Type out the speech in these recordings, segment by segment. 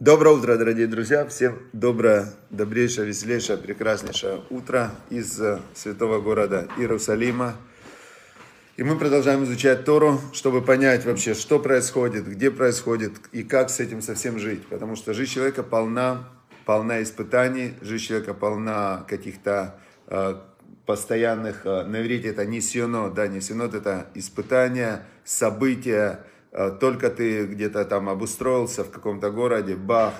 Доброе утро, дорогие друзья! Всем доброе, добрейшее, веселейшее, прекраснейшее утро из э, святого города Иерусалима. И мы продолжаем изучать Тору, чтобы понять вообще, что происходит, где происходит и как с этим совсем жить. Потому что жизнь человека полна, полна испытаний, жизнь человека полна каких-то э, постоянных, э, на это несено, да, несенот это испытания, события, только ты где-то там обустроился в каком-то городе, бах,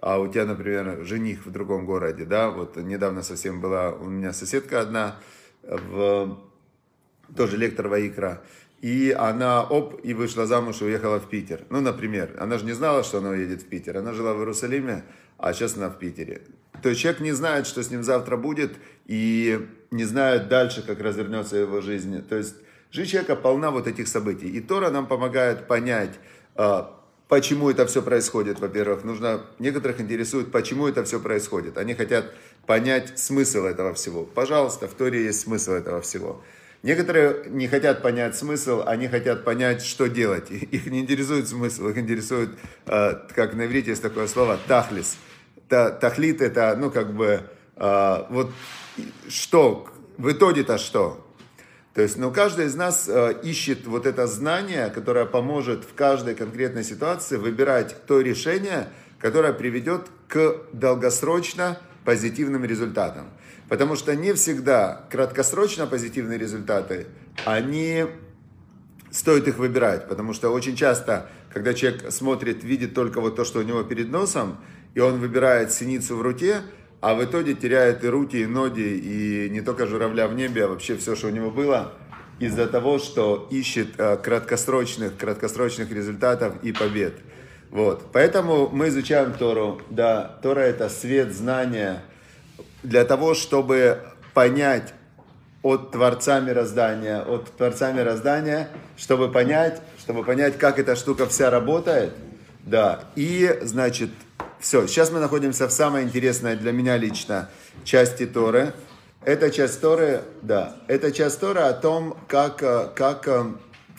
а у тебя, например, жених в другом городе, да, вот недавно совсем была у меня соседка одна, в, тоже лектор Ваикра, и она, оп, и вышла замуж и уехала в Питер. Ну, например, она же не знала, что она уедет в Питер, она жила в Иерусалиме, а сейчас она в Питере. То есть человек не знает, что с ним завтра будет, и не знает дальше, как развернется его жизнь. То есть Жизнь человека полна вот этих событий. И Тора нам помогает понять, а, почему это все происходит, во-первых. Нужно, некоторых интересует, почему это все происходит. Они хотят понять смысл этого всего. Пожалуйста, в Торе есть смысл этого всего. Некоторые не хотят понять смысл, они хотят понять, что делать. Их не интересует смысл, их интересует, а, как на иврите есть такое слово, тахлис. Тахлит это, ну, как бы, а, вот что, в итоге-то что? То есть, ну, каждый из нас э, ищет вот это знание, которое поможет в каждой конкретной ситуации выбирать то решение, которое приведет к долгосрочно позитивным результатам. Потому что не всегда краткосрочно позитивные результаты, они стоит их выбирать, потому что очень часто, когда человек смотрит, видит только вот то, что у него перед носом, и он выбирает синицу в руке, а в итоге теряет и руки, и ноги, и не только журавля в небе, а вообще все, что у него было, из-за того, что ищет э, краткосрочных, краткосрочных результатов и побед. Вот. Поэтому мы изучаем Тору. Да, Тора это свет, знания, для того, чтобы понять от Творца мироздания, от Творца мироздания, чтобы понять, чтобы понять, как эта штука вся работает, да, и, значит, все, сейчас мы находимся в самой интересной для меня лично части Торы. Это часть Торы, да, это часть Торы о том, как, э, как э,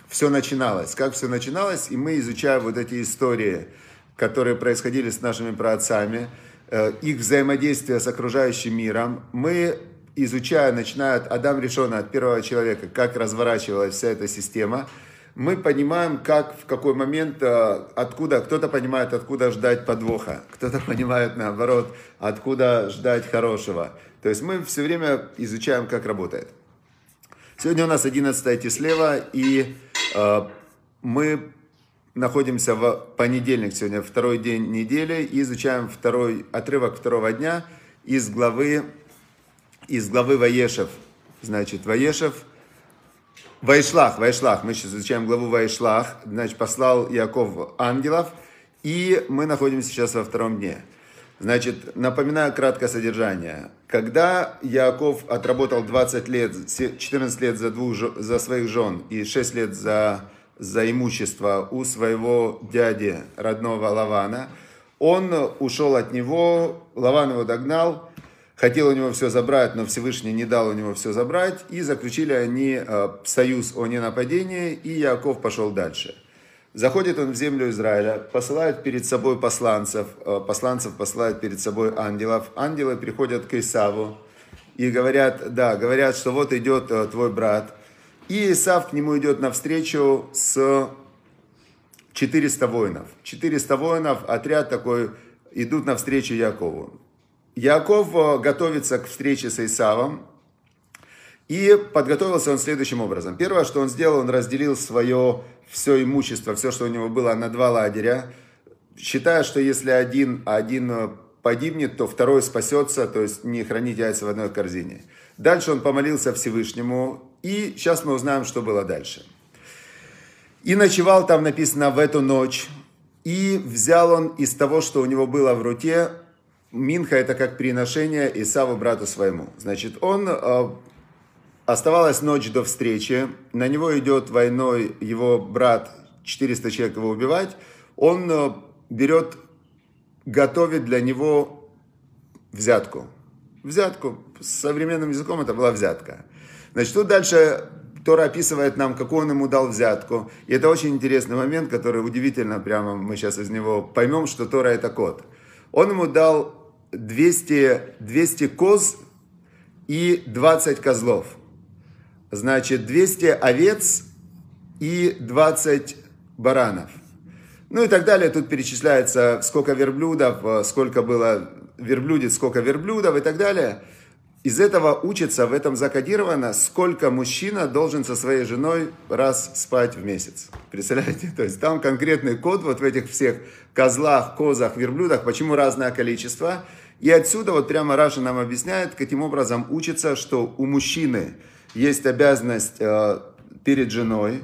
все начиналось, как все начиналось, и мы изучаем вот эти истории, которые происходили с нашими праотцами, э, их взаимодействие с окружающим миром. Мы, изучая, начиная от Адам Решона, от первого человека, как разворачивалась вся эта система – мы понимаем, как, в какой момент, э, откуда, кто-то понимает, откуда ждать подвоха, кто-то понимает, наоборот, откуда ждать хорошего. То есть мы все время изучаем, как работает. Сегодня у нас 11 Тислева, и э, мы находимся в понедельник, сегодня второй день недели, и изучаем второй отрывок второго дня из главы, из главы Ваешев. Значит, Ваешев – Вайшлах, Вайшлах, мы сейчас изучаем главу Вайшлах, значит, послал Яков ангелов, и мы находимся сейчас во втором дне. Значит, напоминаю краткое содержание. Когда Яков отработал 20 лет, 14 лет за, двух, за своих жен и 6 лет за, за имущество у своего дяди, родного Лавана, он ушел от него, Лаван его догнал, хотел у него все забрать, но Всевышний не дал у него все забрать, и заключили они э, союз о ненападении, и Яков пошел дальше. Заходит он в землю Израиля, посылает перед собой посланцев, э, посланцев посылает перед собой ангелов, ангелы приходят к Исаву и говорят, да, говорят, что вот идет э, твой брат, и Исав к нему идет навстречу с 400 воинов. 400 воинов, отряд такой, идут навстречу Якову. Яков э, готовится к встрече с Исавом, и подготовился он следующим образом. Первое, что он сделал, он разделил свое все имущество, все, что у него было, на два лагеря, считая, что если один, один э, погибнет, то второй спасется, то есть не хранить яйца в одной корзине. Дальше он помолился Всевышнему, и сейчас мы узнаем, что было дальше. И ночевал там написано в эту ночь, и взял он из того, что у него было в руке, Минха это как приношение Исаву брату своему. Значит, он э, оставалась ночь до встречи, на него идет войной его брат, 400 человек его убивать, он э, берет, готовит для него взятку. Взятку, современным языком это была взятка. Значит, тут дальше Тора описывает нам, какую он ему дал взятку. И это очень интересный момент, который удивительно, прямо мы сейчас из него поймем, что Тора это код. Он ему дал 200, 200 коз и 20 козлов. Значит, 200 овец и 20 баранов. Ну и так далее. Тут перечисляется, сколько верблюдов, сколько было верблюдец, сколько верблюдов и так далее. Из этого учится, в этом закодировано, сколько мужчина должен со своей женой раз спать в месяц. Представляете? То есть там конкретный код вот в этих всех козлах, козах, верблюдах, почему разное количество. И отсюда вот прямо Раша нам объясняет, каким образом учится, что у мужчины есть обязанность э, перед женой.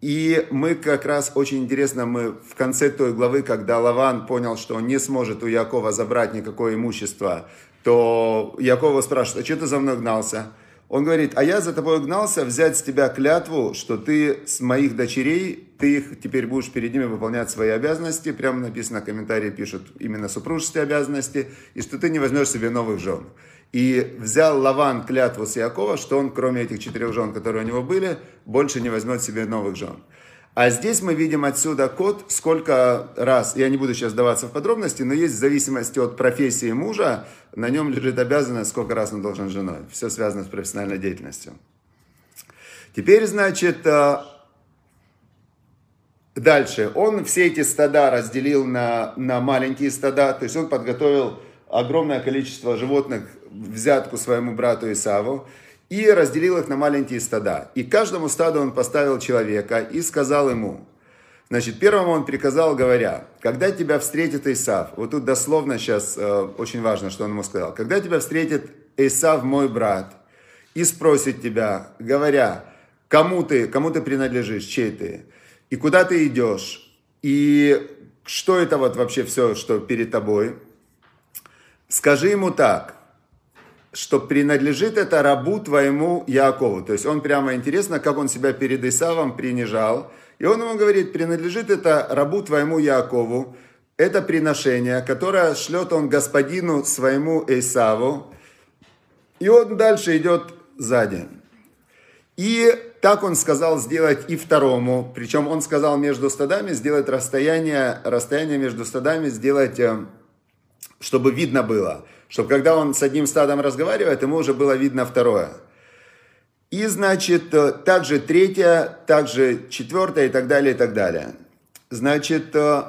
И мы как раз, очень интересно, мы в конце той главы, когда Лаван понял, что он не сможет у Якова забрать никакое имущество, то Якова спрашивает, а что ты за мной гнался? Он говорит, а я за тобой гнался взять с тебя клятву, что ты с моих дочерей, ты их теперь будешь перед ними выполнять свои обязанности. Прямо написано, комментарии пишут именно супружеские обязанности, и что ты не возьмешь себе новых жен. И взял Лаван клятву с Якова, что он, кроме этих четырех жен, которые у него были, больше не возьмет себе новых жен. А здесь мы видим отсюда код, сколько раз, я не буду сейчас даваться в подробности, но есть в зависимости от профессии мужа, на нем лежит обязанность, сколько раз он должен женой. Все связано с профессиональной деятельностью. Теперь, значит, э, дальше. Он все эти стада разделил на, на маленькие стада, то есть он подготовил огромное количество животных взятку своему брату Исаву и разделил их на маленькие стада. И каждому стаду он поставил человека и сказал ему, значит, первому он приказал, говоря, когда тебя встретит Исав, вот тут дословно сейчас э, очень важно, что он ему сказал, когда тебя встретит Исав, мой брат, и спросит тебя, говоря, кому ты, кому ты принадлежишь, чей ты, и куда ты идешь, и что это вот вообще все, что перед тобой, скажи ему так, что принадлежит это рабу твоему Якову. То есть он прямо интересно, как он себя перед Исавом принижал. И он ему говорит, принадлежит это рабу твоему Якову. Это приношение, которое шлет он господину своему Исаву. И он дальше идет сзади. И так он сказал сделать и второму. Причем он сказал между стадами сделать расстояние, расстояние между стадами сделать, э, чтобы видно было чтобы когда он с одним стадом разговаривает, ему уже было видно второе. И, значит, э, также третье, также четвертое и так далее, и так далее. Значит, э,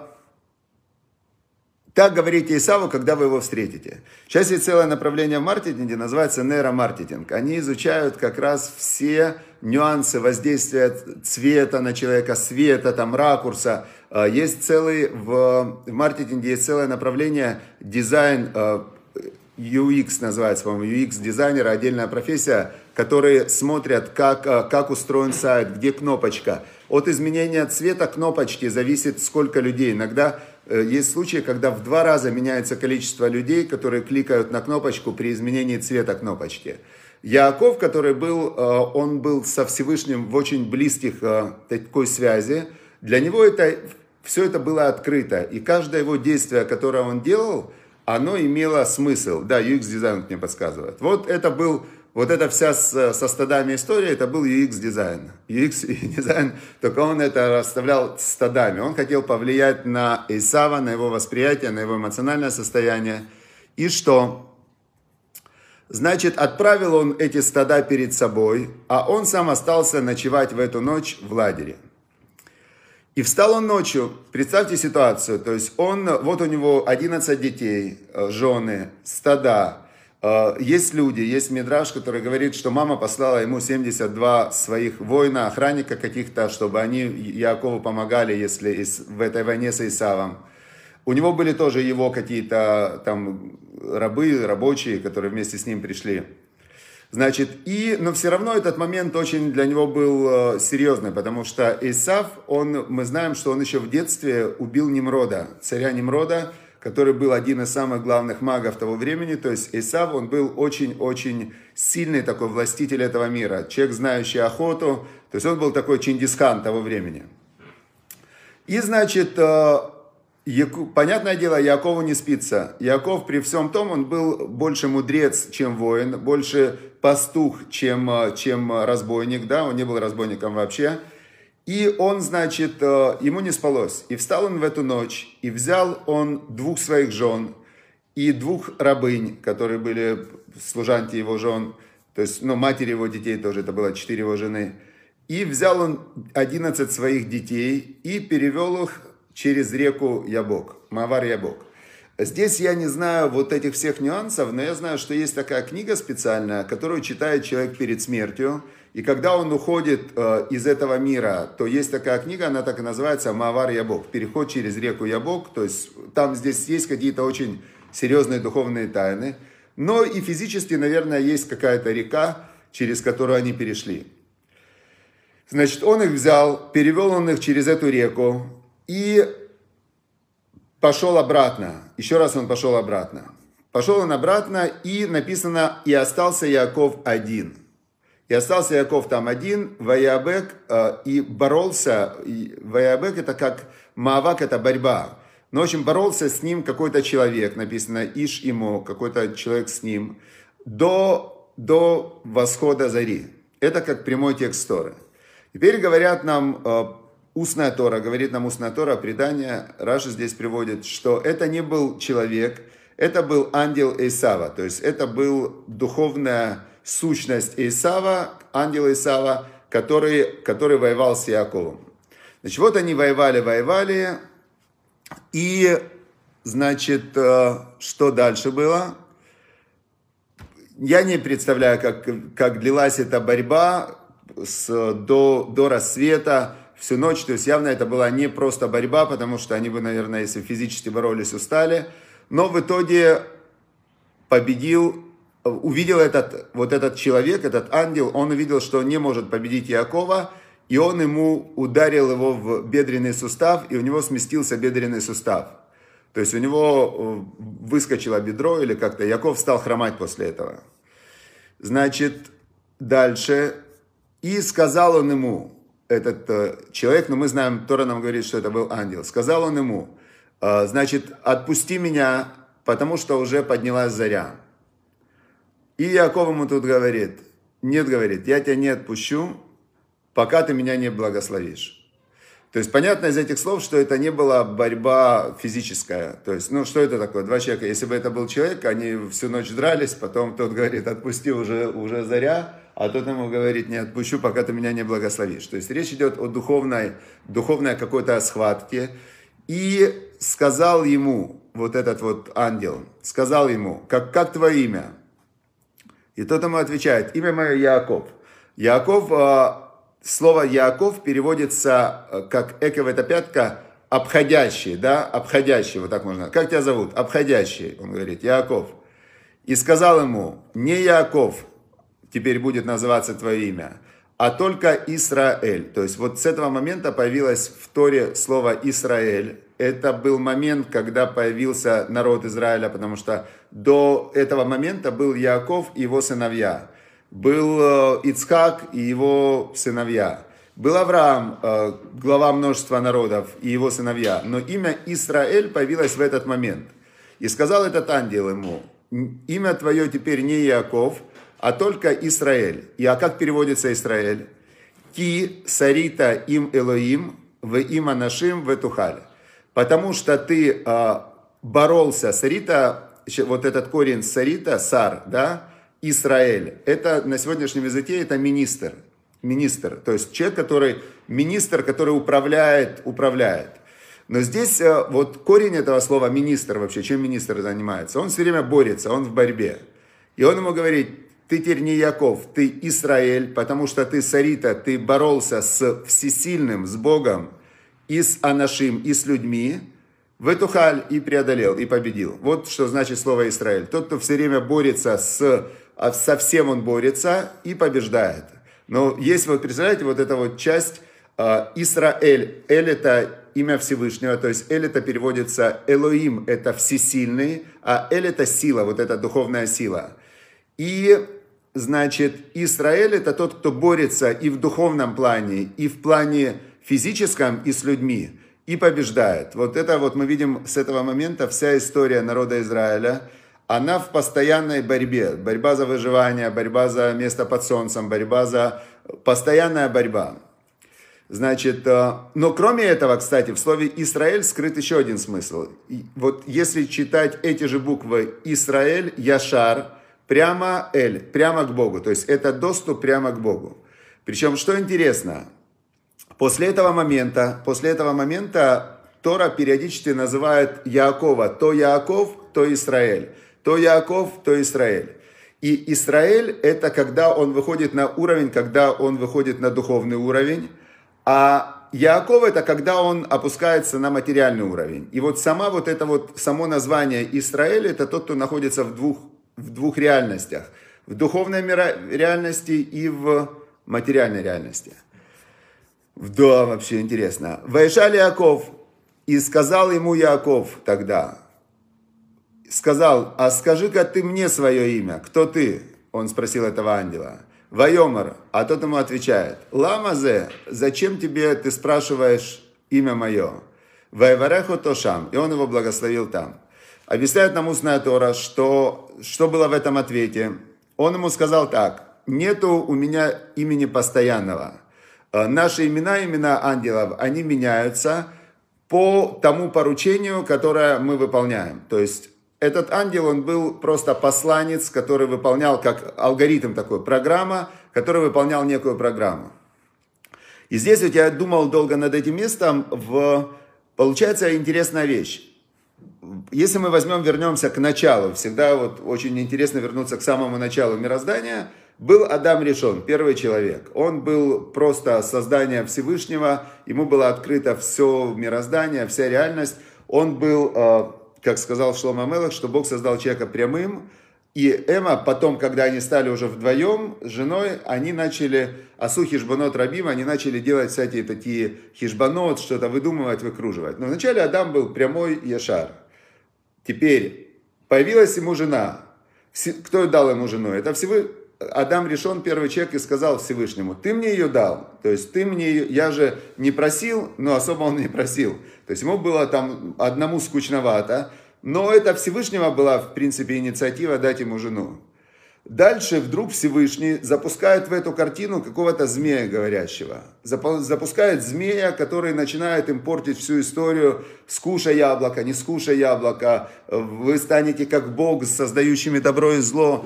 так говорите Исаву, когда вы его встретите. Сейчас есть целое направление в маркетинге, называется нейромаркетинг. Они изучают как раз все нюансы воздействия цвета на человека, света, там, ракурса. Э, есть целый, в, в маркетинге есть целое направление дизайн UX называется, по-моему, UX-дизайнер, отдельная профессия, которые смотрят, как, э, как устроен сайт, где кнопочка. От изменения цвета кнопочки зависит, сколько людей. Иногда э, есть случаи, когда в два раза меняется количество людей, которые кликают на кнопочку при изменении цвета кнопочки. Яков, который был, э, он был со Всевышним в очень близких такой связи, для него это, все это было открыто. И каждое его действие, которое он делал, оно имело смысл. Да, UX-дизайн мне подсказывает. Вот это был, вот эта вся с, со стадами история, это был UX-дизайн. UX-дизайн, только он это расставлял стадами. Он хотел повлиять на Исава, на его восприятие, на его эмоциональное состояние. И что? Значит, отправил он эти стада перед собой, а он сам остался ночевать в эту ночь в лагере. И встал он ночью, представьте ситуацию, то есть он, вот у него 11 детей, э, жены, стада, э, есть люди, есть Мидраж, который говорит, что мама послала ему 72 своих воина, охранника каких-то, чтобы они Якову помогали, если в этой войне с Исавом. У него были тоже его какие-то там рабы, рабочие, которые вместе с ним пришли. Значит, и, но все равно этот момент очень для него был э, серьезный, потому что Исав, он, мы знаем, что он еще в детстве убил Немрода, царя Немрода, который был один из самых главных магов того времени. То есть Исав, он был очень-очень сильный такой властитель этого мира, человек, знающий охоту. То есть он был такой Чингисхан того времени. И, значит, э, Понятное дело, Якову не спится. Яков при всем том, он был больше мудрец, чем воин, больше пастух, чем, чем разбойник, да, он не был разбойником вообще. И он, значит, ему не спалось. И встал он в эту ночь, и взял он двух своих жен и двух рабынь, которые были служанки его жен, то есть, ну, матери его детей тоже, это было четыре его жены. И взял он одиннадцать своих детей и перевел их через реку Ябок, Мавар Ябок. Здесь я не знаю вот этих всех нюансов, но я знаю, что есть такая книга специальная, которую читает человек перед смертью. И когда он уходит э, из этого мира, то есть такая книга, она так и называется «Мавар Ябок», «Переход через реку Ябок». То есть там здесь есть какие-то очень серьезные духовные тайны. Но и физически, наверное, есть какая-то река, через которую они перешли. Значит, он их взял, перевел он их через эту реку и пошел обратно. Еще раз он пошел обратно. Пошел он обратно, и написано, и остался Яков один. И остался Яков там один, Ваябек, э, и боролся. Ваябек это как Маавак, это борьба. Но, в общем, боролся с ним какой-то человек, написано Иш ему, какой-то человек с ним, до, до восхода зари. Это как прямой текст Торы. Теперь говорят нам э, устная Тора, говорит нам устная Тора, предание, Раша здесь приводит, что это не был человек, это был ангел Исава, то есть это был духовная сущность Исава, ангел Исава, который, который воевал с Яковом. Значит, вот они воевали, воевали, и, значит, э, что дальше было? Я не представляю, как, как длилась эта борьба с, до, до рассвета всю ночь. То есть явно это была не просто борьба, потому что они бы, наверное, если физически боролись, устали. Но в итоге победил, увидел этот, вот этот человек, этот ангел, он увидел, что он не может победить Якова, и он ему ударил его в бедренный сустав, и у него сместился бедренный сустав. То есть у него э, выскочило бедро, или как-то Яков стал хромать после этого. Значит, дальше. И сказал он ему, этот э, человек, но мы знаем, Тора нам говорит, что это был ангел. Сказал он ему, «Э, значит, отпусти меня, потому что уже поднялась заря. И Яков ему тут говорит, нет, говорит, я тебя не отпущу, пока ты меня не благословишь. То есть понятно из этих слов, что это не была борьба физическая. То есть, ну что это такое? Два человека. Если бы это был человек, они всю ночь дрались, потом тот говорит, отпусти уже, уже заря, а тот ему говорит, не отпущу, пока ты меня не благословишь. То есть речь идет о духовной, духовной какой-то схватке. И сказал ему, вот этот вот ангел, сказал ему, как, как твое имя? И тот ему отвечает, имя мое Яков. Яков а, слово Яков переводится э, как эко это пятка, обходящий, да, обходящий, вот так можно. Как тебя зовут? Обходящий, он говорит, Яков. И сказал ему, не Яков, теперь будет называться твое имя, а только Израиль. То есть вот с этого момента появилось в Торе слово Израиль. Это был момент, когда появился народ Израиля, потому что до этого момента был Яков и его сыновья был э, Ицхак и его сыновья. Был Авраам, э, глава множества народов, и его сыновья. Но имя Израиль появилось в этот момент. И сказал этот ангел ему, имя твое теперь не Яков, а только Израиль. И а как переводится Израиль? Ки сарита им Элоим, в има нашим в Этухаль. Потому что ты э, боролся, сарита, вот этот корень сарита, сар, да, Израиль. Это на сегодняшнем языке это министр. Министр. То есть человек, который, министр, который управляет, управляет. Но здесь э, вот корень этого слова министр вообще, чем министр занимается? Он все время борется, он в борьбе. И он ему говорит, ты теперь не Яков, ты Израиль, потому что ты Сарита, ты боролся с всесильным, с Богом, и с Анашим, и с людьми, в Этухаль и преодолел, и победил. Вот что значит слово Израиль. Тот, кто все время борется с а со всем он борется и побеждает. Но есть, вот представляете, вот эта вот часть а, Исраэль. Эль это имя Всевышнего, то есть Эль это переводится Элоим, это всесильный, а Эль это сила, вот эта духовная сила. И, значит, Израиль это тот, кто борется и в духовном плане, и в плане физическом, и с людьми, и побеждает. Вот это вот мы видим с этого момента вся история народа Израиля – она в постоянной борьбе. Борьба за выживание, борьба за место под солнцем, борьба за... Постоянная борьба. Значит, э, но кроме этого, кстати, в слове Израиль скрыт еще один смысл. Вот если читать эти же буквы Израиль, Яшар, прямо Эль, прямо к Богу. То есть это доступ прямо к Богу. Причем, что интересно, после этого момента, после этого момента Тора периодически называет Яакова то Яаков, то Израиль. То Яаков, то Израиль. И Израиль это когда он выходит на уровень, когда он выходит на духовный уровень. А Яаков это когда он опускается на материальный уровень. И вот сама вот это вот, само название Израиль, это тот, кто находится в двух, в двух реальностях. В духовной реальности и в материальной реальности. Да, вообще интересно. Вайшали Яков, и сказал ему Яков тогда, сказал, а скажи-ка ты мне свое имя, кто ты? Он спросил этого ангела. Вайомар, а тот ему отвечает, Ламазе, зачем тебе ты спрашиваешь имя мое? Вайвареху Тошам, и он его благословил там. Объясняет нам устная Тора, что, что было в этом ответе. Он ему сказал так, нету у меня имени постоянного. Э, наши имена, имена ангелов, они меняются, по тому поручению, которое мы выполняем. То есть этот ангел, он был просто посланец, который выполнял как алгоритм такой, программа, который выполнял некую программу. И здесь вот я думал долго над этим местом, в... получается интересная вещь. Если мы возьмем, вернемся к началу, всегда вот очень интересно вернуться к самому началу мироздания – был Адам решен, первый человек. Он был просто создание Всевышнего, ему было открыто все мироздание, вся реальность. Он был, э, как сказал Шлома Мелах, что Бог создал человека прямым, и Эма потом, когда они стали уже вдвоем с женой, они начали, асу хижбанот рабим, они начали делать всякие такие хижбанот, что-то выдумывать, выкруживать. Но вначале Адам был прямой Яшар. Теперь появилась ему жена. Кто дал ему жену? Это Всевышний Адам решен, первый человек, и сказал Всевышнему, ты мне ее дал. То есть ты мне ее, я же не просил, но особо он не просил. То есть ему было там одному скучновато, но это Всевышнего была, в принципе, инициатива дать ему жену. Дальше вдруг Всевышний запускает в эту картину какого-то змея говорящего. Запускает змея, который начинает им портить всю историю. Скушай яблоко, не скушай яблоко. Вы станете как Бог с создающими добро и зло.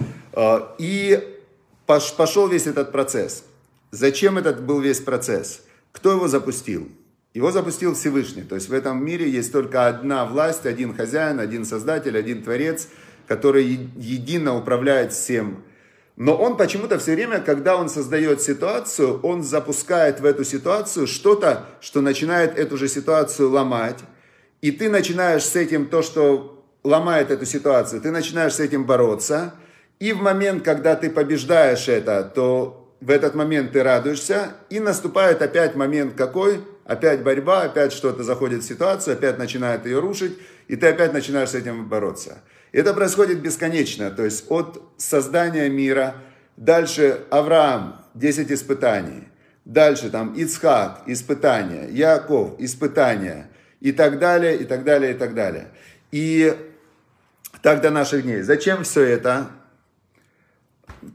И пошел весь этот процесс. Зачем этот был весь процесс? Кто его запустил? Его запустил Всевышний. То есть в этом мире есть только одна власть, один хозяин, один создатель, один творец, который едино управляет всем. Но он почему-то все время, когда он создает ситуацию, он запускает в эту ситуацию что-то, что начинает эту же ситуацию ломать. И ты начинаешь с этим, то, что ломает эту ситуацию, ты начинаешь с этим бороться. И в момент, когда ты побеждаешь это, то в этот момент ты радуешься, и наступает опять момент какой? Опять борьба, опять что-то заходит в ситуацию, опять начинает ее рушить, и ты опять начинаешь с этим бороться. И это происходит бесконечно, то есть от создания мира, дальше Авраам, 10 испытаний, дальше там Ицхак, испытания, Яков, испытания, и так далее, и так далее, и так далее. И так до наших дней. Зачем все это?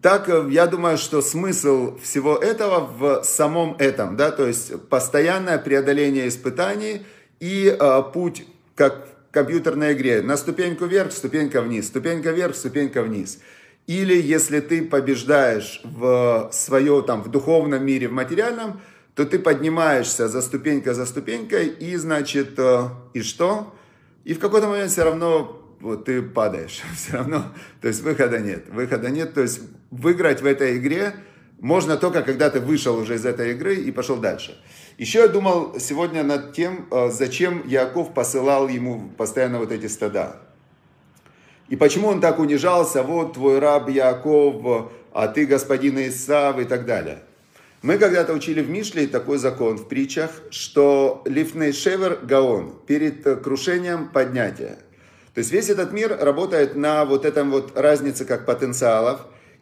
Так э, я думаю, что смысл всего этого в самом этом, да, то есть постоянное преодоление испытаний и э, путь, как в компьютерной игре, на ступеньку вверх, ступенька вниз, ступенька вверх, ступенька вниз. Или если ты побеждаешь в свое, там, в духовном мире, в материальном, то ты поднимаешься за ступенька за ступенькой, и, значит, э, и что? И в какой-то момент все равно вот ты падаешь, все равно, то есть выхода нет, выхода нет, то есть выиграть в этой игре можно только, когда ты вышел уже из этой игры и пошел дальше. Еще я думал сегодня над тем, э, зачем Яков посылал ему постоянно вот эти стада. И почему он так унижался, вот твой раб Яков, а ты господин Исав и так далее. Мы когда-то учили в Мишле такой закон в притчах, что лифней шевер гаон, перед крушением поднятия. То есть весь этот мир работает на вот этом вот разнице как потенциалов.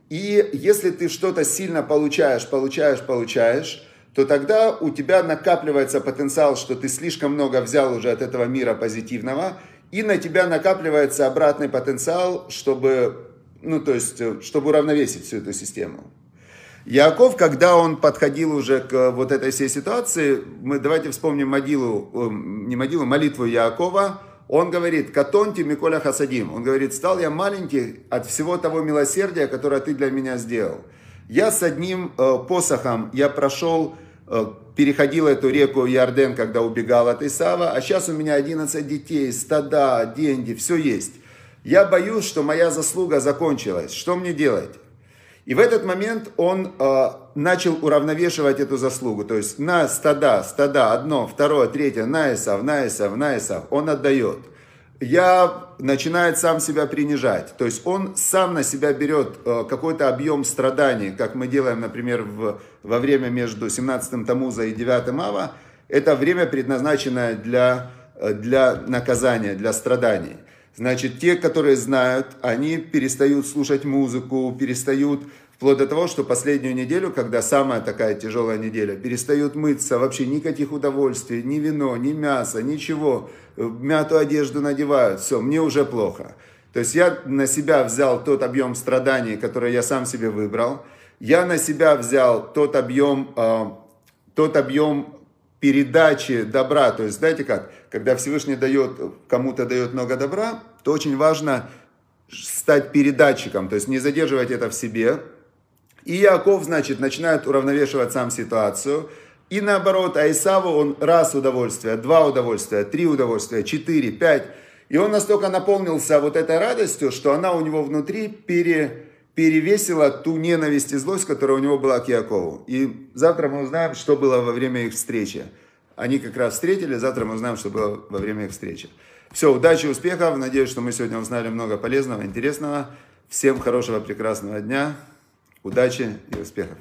И если ты что-то сильно получаешь, получаешь, получаешь, то тогда у тебя накапливается потенциал, что ты слишком много взял уже от этого мира позитивного, и на тебя накапливается обратный потенциал, чтобы, ну, то есть, э, чтобы уравновесить всю эту систему. Яков, когда он подходил уже к вот этой всей ситуации, мы давайте вспомним могилу, э, не могилу, молитву Якова, он говорит, «Катонти Миколя Хасадим». Он говорит, «Стал я маленький от всего того милосердия, которое ты для меня сделал». Я с одним э, посохом, я прошел, э, переходил эту реку Ярден, когда убегал от Исава, а сейчас у меня 11 детей, стада, деньги, все есть. Я боюсь, что моя заслуга закончилась. Что мне делать? И в этот момент он э, начал уравновешивать эту заслугу. То есть на стада, стада, одно, второе, третье, на Исав, на Исав, на Исав, он отдает. Я начинает сам себя принижать. То есть он сам на себя берет э, какой-то объем страданий, как мы делаем, например, в, во время между 17 Тамуза и 9 Ава. Это время предназначенное для, э, для наказания, для страданий. Значит, те, которые знают, они перестают слушать музыку, перестают, вплоть до того, что последнюю неделю, когда самая такая тяжелая неделя, перестают мыться, вообще никаких удовольствий, ни вино, ни мясо, ничего, мятую одежду надевают, все, мне уже плохо. То есть я на себя взял тот объем страданий, который я сам себе выбрал, я на себя взял тот объем, э, тот объем передачи добра. То есть, знаете как, когда Всевышний дает, кому-то дает много добра, то очень важно стать передатчиком, то есть не задерживать это в себе. И Яков, значит, начинает уравновешивать сам ситуацию. И наоборот, Аисаву он раз удовольствие, два удовольствия, три удовольствия, четыре, пять. И он настолько наполнился вот этой радостью, что она у него внутри пере, перевесила ту ненависть и злость, которая у него была к Якову. И завтра мы узнаем, что было во время их встречи. Они как раз встретили, завтра мы узнаем, что было во время их встречи. Все, удачи, успехов. Надеюсь, что мы сегодня узнали много полезного, интересного. Всем хорошего, прекрасного дня. Удачи и успехов.